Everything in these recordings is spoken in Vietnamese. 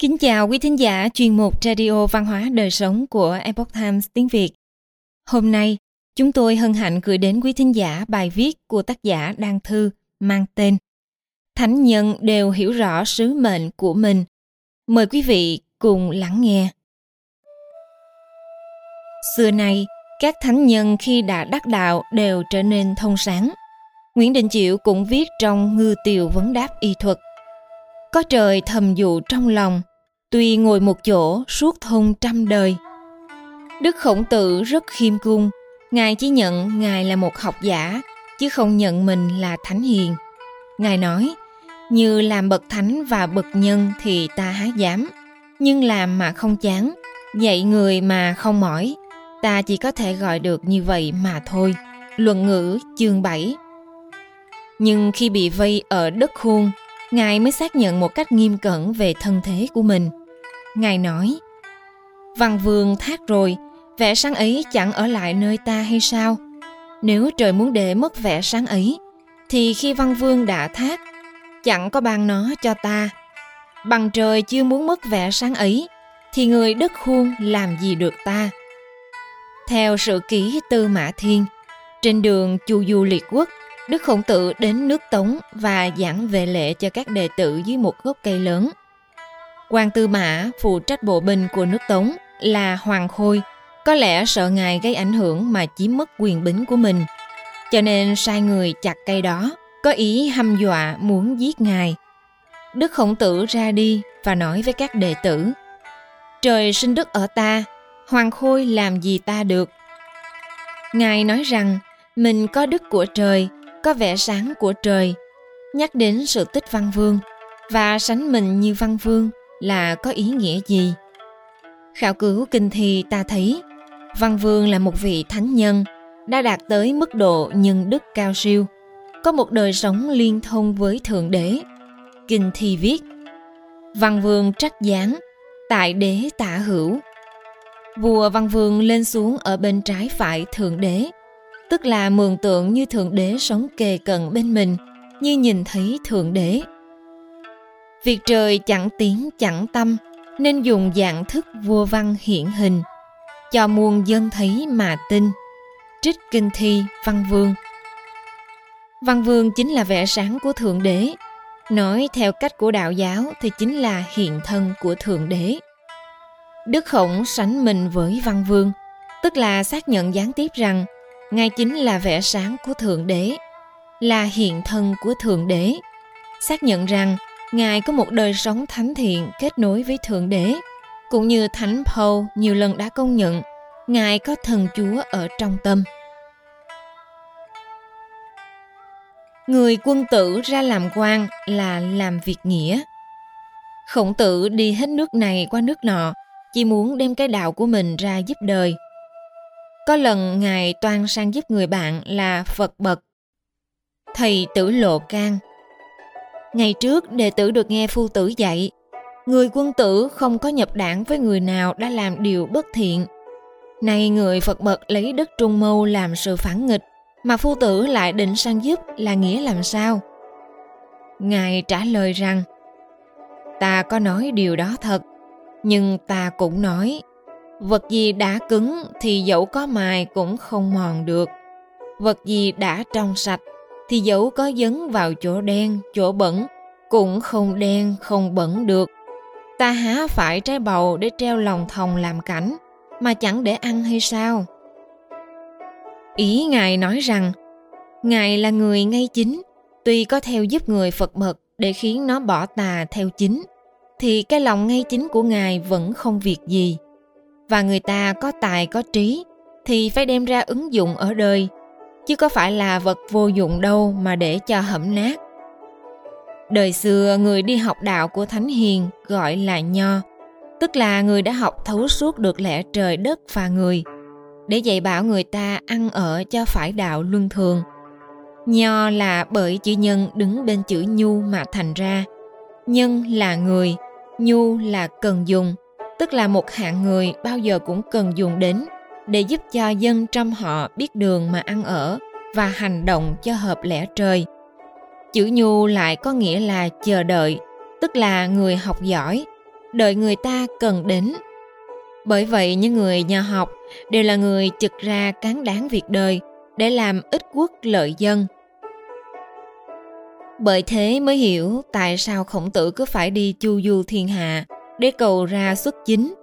Kính chào quý thính giả chuyên mục Radio Văn hóa Đời Sống của Epoch Times tiếng Việt. Hôm nay, chúng tôi hân hạnh gửi đến quý thính giả bài viết của tác giả Đăng Thư mang tên Thánh nhân đều hiểu rõ sứ mệnh của mình. Mời quý vị cùng lắng nghe. Xưa nay, các thánh nhân khi đã đắc đạo đều trở nên thông sáng. Nguyễn Đình Chiểu cũng viết trong Ngư Tiều Vấn Đáp Y Thuật. Có trời thầm dụ trong lòng, tuy ngồi một chỗ suốt thông trăm đời. Đức Khổng Tử rất khiêm cung, Ngài chỉ nhận Ngài là một học giả, chứ không nhận mình là thánh hiền. Ngài nói, như làm bậc thánh và bậc nhân thì ta há dám, nhưng làm mà không chán, dạy người mà không mỏi, ta chỉ có thể gọi được như vậy mà thôi. Luận ngữ chương 7 Nhưng khi bị vây ở đất khuôn, Ngài mới xác nhận một cách nghiêm cẩn về thân thế của mình. Ngài nói, Văn vương thác rồi, vẻ sáng ấy chẳng ở lại nơi ta hay sao? Nếu trời muốn để mất vẻ sáng ấy, thì khi văn vương đã thác, chẳng có ban nó cho ta. Bằng trời chưa muốn mất vẻ sáng ấy, thì người đất khuôn làm gì được ta? Theo sự ký Tư Mã Thiên, trên đường Chu Du Liệt Quốc, Đức Khổng Tử đến nước Tống và giảng về lệ cho các đệ tử dưới một gốc cây lớn. Quan Tư Mã phụ trách bộ binh của nước Tống là Hoàng Khôi, có lẽ sợ ngài gây ảnh hưởng mà chiếm mất quyền bính của mình, cho nên sai người chặt cây đó, có ý hăm dọa muốn giết ngài. Đức Khổng Tử ra đi và nói với các đệ tử, Trời sinh đức ở ta, Hoàng Khôi làm gì ta được? Ngài nói rằng mình có đức của trời, có vẻ sáng của trời, nhắc đến sự tích văn vương và sánh mình như văn vương là có ý nghĩa gì? Khảo cứu kinh thi ta thấy Văn Vương là một vị thánh nhân đã đạt tới mức độ nhân đức cao siêu, có một đời sống liên thông với Thượng Đế. Kinh thi viết Văn Vương trách giáng, tại đế tả hữu. Vua Văn Vương lên xuống ở bên trái phải Thượng Đế, tức là mường tượng như Thượng Đế sống kề cận bên mình, như nhìn thấy Thượng Đế. Việc trời chẳng tiếng chẳng tâm, nên dùng dạng thức vua văn hiển hình, cho muôn dân thấy mà tin. Trích kinh thi Văn Vương Văn Vương chính là vẻ sáng của Thượng Đế. Nói theo cách của đạo giáo thì chính là hiện thân của Thượng Đế. Đức Khổng sánh mình với Văn Vương, tức là xác nhận gián tiếp rằng Ngài chính là vẻ sáng của Thượng Đế, là hiện thân của Thượng Đế. Xác nhận rằng Ngài có một đời sống thánh thiện kết nối với Thượng Đế, cũng như Thánh Paul nhiều lần đã công nhận Ngài có thần Chúa ở trong tâm. Người quân tử ra làm quan là làm việc nghĩa. Khổng tử đi hết nước này qua nước nọ, chỉ muốn đem cái đạo của mình ra giúp đời. Có lần Ngài toan sang giúp người bạn là Phật Bật. Thầy tử lộ can Ngày trước, đệ tử được nghe phu tử dạy, người quân tử không có nhập đảng với người nào đã làm điều bất thiện. Nay người Phật bậc lấy đất Trung Mâu làm sự phản nghịch, mà phu tử lại định sang giúp là nghĩa làm sao? Ngài trả lời rằng, ta có nói điều đó thật, nhưng ta cũng nói, vật gì đã cứng thì dẫu có mài cũng không mòn được. Vật gì đã trong sạch thì dẫu có dấn vào chỗ đen, chỗ bẩn, cũng không đen, không bẩn được. Ta há phải trái bầu để treo lòng thòng làm cảnh, mà chẳng để ăn hay sao? Ý Ngài nói rằng, Ngài là người ngay chính, tuy có theo giúp người Phật bậc để khiến nó bỏ tà theo chính, thì cái lòng ngay chính của Ngài vẫn không việc gì. Và người ta có tài có trí, thì phải đem ra ứng dụng ở đời chứ có phải là vật vô dụng đâu mà để cho hẩm nát. Đời xưa người đi học đạo của Thánh Hiền gọi là nho, tức là người đã học thấu suốt được lẽ trời đất và người, để dạy bảo người ta ăn ở cho phải đạo luân thường. Nho là bởi chữ nhân đứng bên chữ nhu mà thành ra. Nhân là người, nhu là cần dùng, tức là một hạng người bao giờ cũng cần dùng đến để giúp cho dân trong họ biết đường mà ăn ở và hành động cho hợp lẽ trời. Chữ nhu lại có nghĩa là chờ đợi, tức là người học giỏi. đợi người ta cần đến. Bởi vậy những người nhà học đều là người trực ra cán đáng việc đời để làm ích quốc lợi dân. Bởi thế mới hiểu tại sao khổng tử cứ phải đi chu du thiên hạ để cầu ra xuất chính.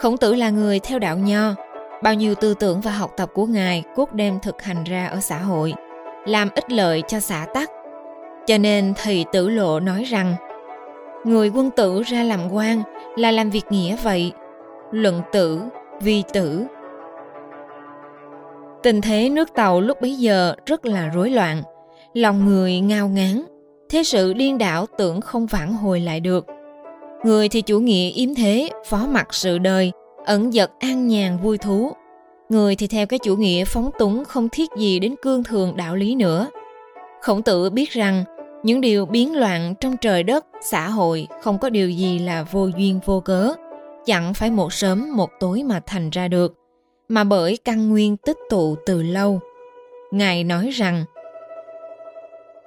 Khổng tử là người theo đạo nho, bao nhiêu tư tưởng và học tập của ngài cốt đem thực hành ra ở xã hội, làm ích lợi cho xã tắc. Cho nên thầy tử lộ nói rằng, người quân tử ra làm quan là làm việc nghĩa vậy, luận tử, vi tử. Tình thế nước tàu lúc bấy giờ rất là rối loạn, lòng người ngao ngán, thế sự điên đảo tưởng không phản hồi lại được. Người thì chủ nghĩa yếm thế, phó mặc sự đời, ẩn giật an nhàn vui thú. Người thì theo cái chủ nghĩa phóng túng không thiết gì đến cương thường đạo lý nữa. Khổng tử biết rằng những điều biến loạn trong trời đất, xã hội không có điều gì là vô duyên vô cớ, chẳng phải một sớm một tối mà thành ra được, mà bởi căn nguyên tích tụ từ lâu. Ngài nói rằng,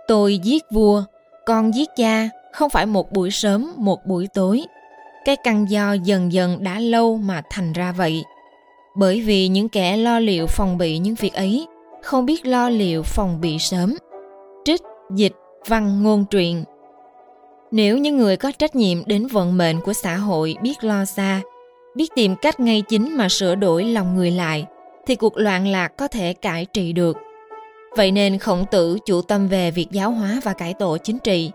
Tôi giết vua, con giết cha, không phải một buổi sớm, một buổi tối. Cái căn do dần dần đã lâu mà thành ra vậy. Bởi vì những kẻ lo liệu phòng bị những việc ấy, không biết lo liệu phòng bị sớm. Trích, dịch, văn ngôn truyện nếu những người có trách nhiệm đến vận mệnh của xã hội biết lo xa biết tìm cách ngay chính mà sửa đổi lòng người lại thì cuộc loạn lạc có thể cải trị được vậy nên khổng tử chủ tâm về việc giáo hóa và cải tổ chính trị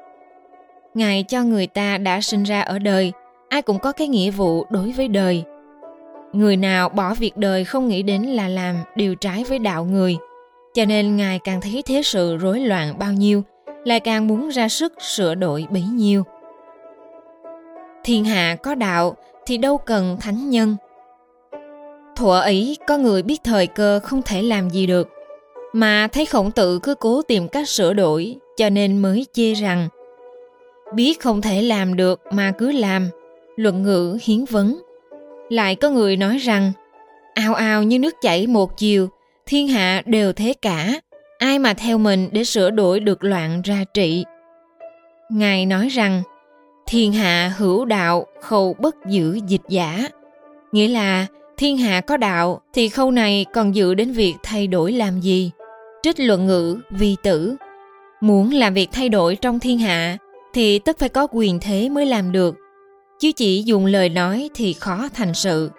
ngài cho người ta đã sinh ra ở đời ai cũng có cái nghĩa vụ đối với đời. Người nào bỏ việc đời không nghĩ đến là làm điều trái với đạo người. Cho nên ngài càng thấy thế sự rối loạn bao nhiêu, lại càng muốn ra sức sửa đổi bấy nhiêu. Thiên hạ có đạo thì đâu cần thánh nhân. Thuở ấy, có người biết thời cơ không thể làm gì được, mà thấy khổng tử cứ cố tìm cách sửa đổi, cho nên mới chê rằng, biết không thể làm được mà cứ làm luận ngữ hiến vấn. Lại có người nói rằng, ao ao như nước chảy một chiều, thiên hạ đều thế cả, ai mà theo mình để sửa đổi được loạn ra trị? Ngài nói rằng, thiên hạ hữu đạo, khâu bất giữ dịch giả. Nghĩa là, thiên hạ có đạo thì khâu này còn dự đến việc thay đổi làm gì? Trích luận ngữ vi tử. Muốn làm việc thay đổi trong thiên hạ thì tất phải có quyền thế mới làm được chứ chỉ dùng lời nói thì khó thành sự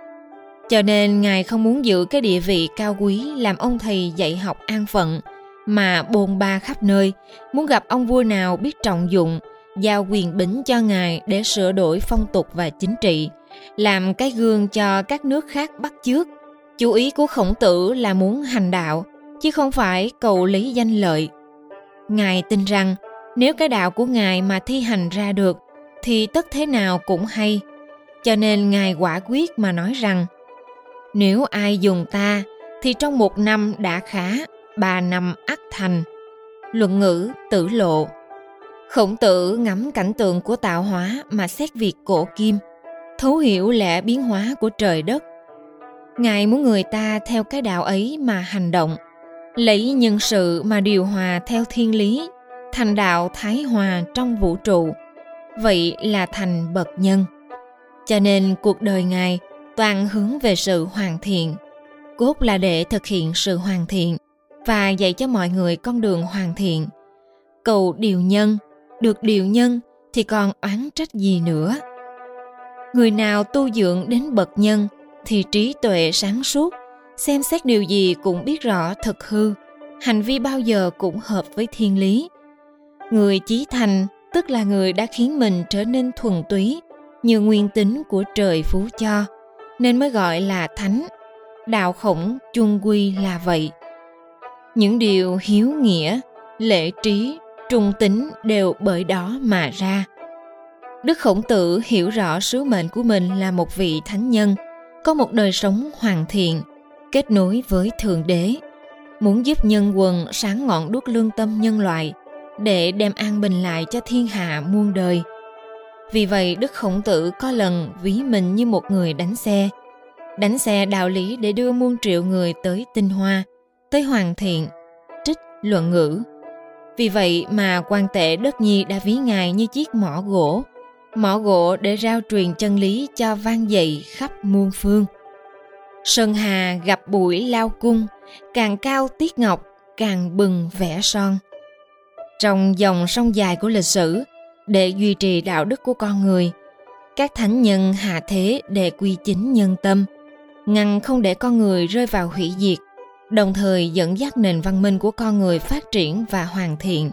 cho nên ngài không muốn giữ cái địa vị cao quý làm ông thầy dạy học an phận mà bồn ba khắp nơi, muốn gặp ông vua nào biết trọng dụng, giao quyền bính cho ngài để sửa đổi phong tục và chính trị, làm cái gương cho các nước khác bắt chước. Chủ ý của khổng tử là muốn hành đạo, chứ không phải cầu lý danh lợi. Ngài tin rằng nếu cái đạo của ngài mà thi hành ra được thì tất thế nào cũng hay. Cho nên ngài quả quyết mà nói rằng, nếu ai dùng ta, thì trong một năm đã khá ba năm ắt thành. Luận ngữ tử lộ. Khổng tử ngắm cảnh tượng của tạo hóa mà xét việc cổ kim, thấu hiểu lẽ biến hóa của trời đất. Ngài muốn người ta theo cái đạo ấy mà hành động, lấy nhân sự mà điều hòa theo thiên lý, thành đạo thái hòa trong vũ trụ vậy là thành bậc nhân. Cho nên cuộc đời ngài toàn hướng về sự hoàn thiện. Cốt là để thực hiện sự hoàn thiện và dạy cho mọi người con đường hoàn thiện. Cầu điều nhân, được điều nhân thì còn oán trách gì nữa? Người nào tu dưỡng đến bậc nhân thì trí tuệ sáng suốt, xem xét điều gì cũng biết rõ thật hư, hành vi bao giờ cũng hợp với thiên lý. Người chí thành tức là người đã khiến mình trở nên thuần túy, như nguyên tính của trời phú cho, nên mới gọi là thánh. Đạo khổng chung quy là vậy. Những điều hiếu nghĩa, lễ trí, trung tính đều bởi đó mà ra. Đức khổng tử hiểu rõ sứ mệnh của mình là một vị thánh nhân, có một đời sống hoàn thiện, kết nối với thượng đế, muốn giúp nhân quần sáng ngọn đuốc lương tâm nhân loại để đem an bình lại cho thiên hạ muôn đời vì vậy đức khổng tử có lần ví mình như một người đánh xe đánh xe đạo lý để đưa muôn triệu người tới tinh hoa tới hoàn thiện, trích luận ngữ. Vì vậy mà quan tệ đất nhi đã ví ngài như chiếc mỏ gỗ, mỏ gỗ để rao truyền chân lý cho vang dậy khắp muôn phương. Sơn Hà gặp bụi lao cung, càng cao tiết ngọc, càng bừng vẻ son. Trong dòng sông dài của lịch sử, để duy trì đạo đức của con người, các thánh nhân hạ thế để quy chính nhân tâm, ngăn không để con người rơi vào hủy diệt, đồng thời dẫn dắt nền văn minh của con người phát triển và hoàn thiện.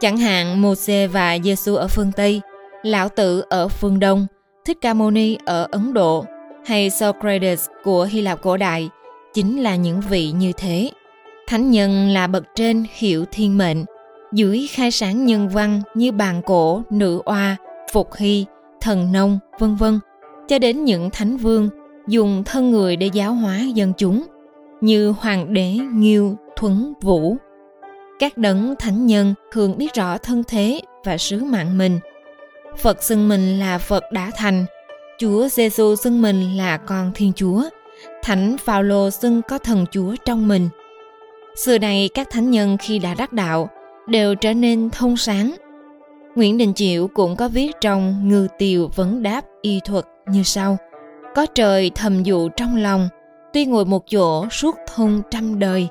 Chẳng hạn Moses và Giêsu ở phương Tây, Lão Tử ở phương Đông, Thích Ca Mâu Ni ở Ấn Độ hay Socrates của Hy Lạp cổ đại chính là những vị như thế. Thánh nhân là bậc trên hiểu thiên mệnh, dưới khai sáng nhân văn như bàn cổ, nữ oa, phục hy, thần nông, vân vân, cho đến những thánh vương dùng thân người để giáo hóa dân chúng, như hoàng đế Nghiêu, Thuấn, Vũ. Các đấng thánh nhân thường biết rõ thân thế và sứ mạng mình. Phật xưng mình là Phật đã thành, Chúa Giêsu xưng mình là con Thiên Chúa, Thánh Phaolô xưng có thần Chúa trong mình. Xưa này các thánh nhân khi đã đắc đạo đều trở nên thông sáng. Nguyễn Đình Chiểu cũng có viết trong Ngư Tiều vấn đáp y thuật như sau: Có trời thầm dụ trong lòng, tuy ngồi một chỗ suốt thông trăm đời.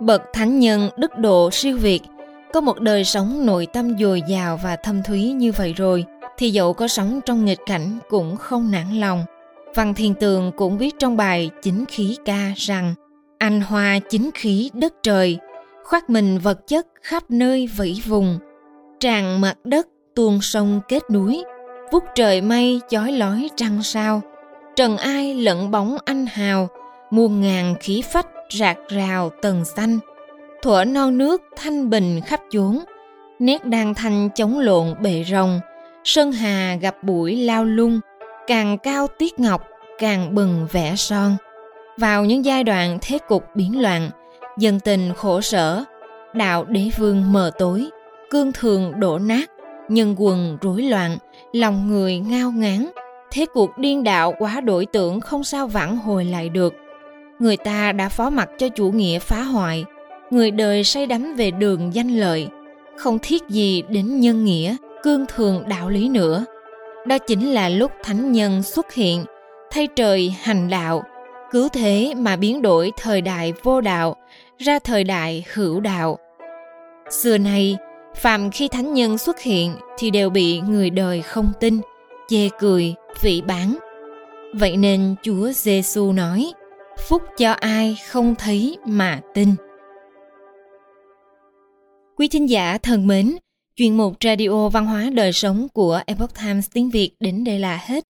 Bậc thánh nhân đức độ siêu việt, có một đời sống nội tâm dồi dào và thâm thúy như vậy rồi, thì dẫu có sống trong nghịch cảnh cũng không nản lòng. Văn Thiên Tường cũng viết trong bài Chính khí ca rằng anh hoa chính khí đất trời, khoác mình vật chất khắp nơi vẫy vùng, tràn mặt đất tuôn sông kết núi, vút trời mây chói lói trăng sao, trần ai lẫn bóng anh hào, muôn ngàn khí phách rạc rào tầng xanh, thuở non nước thanh bình khắp chốn, nét đàn thanh chống lộn bệ rồng, sơn hà gặp buổi lao lung, càng cao tiết ngọc, càng bừng vẻ son. Vào những giai đoạn thế cục biến loạn, dân tình khổ sở, đạo đế vương mờ tối, cương thường đổ nát, nhân quần rối loạn, lòng người ngao ngán, thế cuộc điên đạo quá đổi tưởng không sao vãn hồi lại được. Người ta đã phó mặc cho chủ nghĩa phá hoại, người đời say đắm về đường danh lợi, không thiết gì đến nhân nghĩa, cương thường đạo lý nữa. Đó chính là lúc thánh nhân xuất hiện, thay trời hành đạo, cứu thế mà biến đổi thời đại vô đạo ra thời đại hữu đạo. Xưa nay, phàm khi thánh nhân xuất hiện thì đều bị người đời không tin, chê cười, phỉ bán. Vậy nên Chúa Giêsu nói: Phúc cho ai không thấy mà tin. Quý thính giả thân mến, chuyên mục Radio Văn hóa Đời Sống của Epoch Times tiếng Việt đến đây là hết.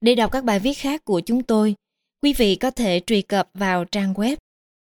Để đọc các bài viết khác của chúng tôi, quý vị có thể truy cập vào trang web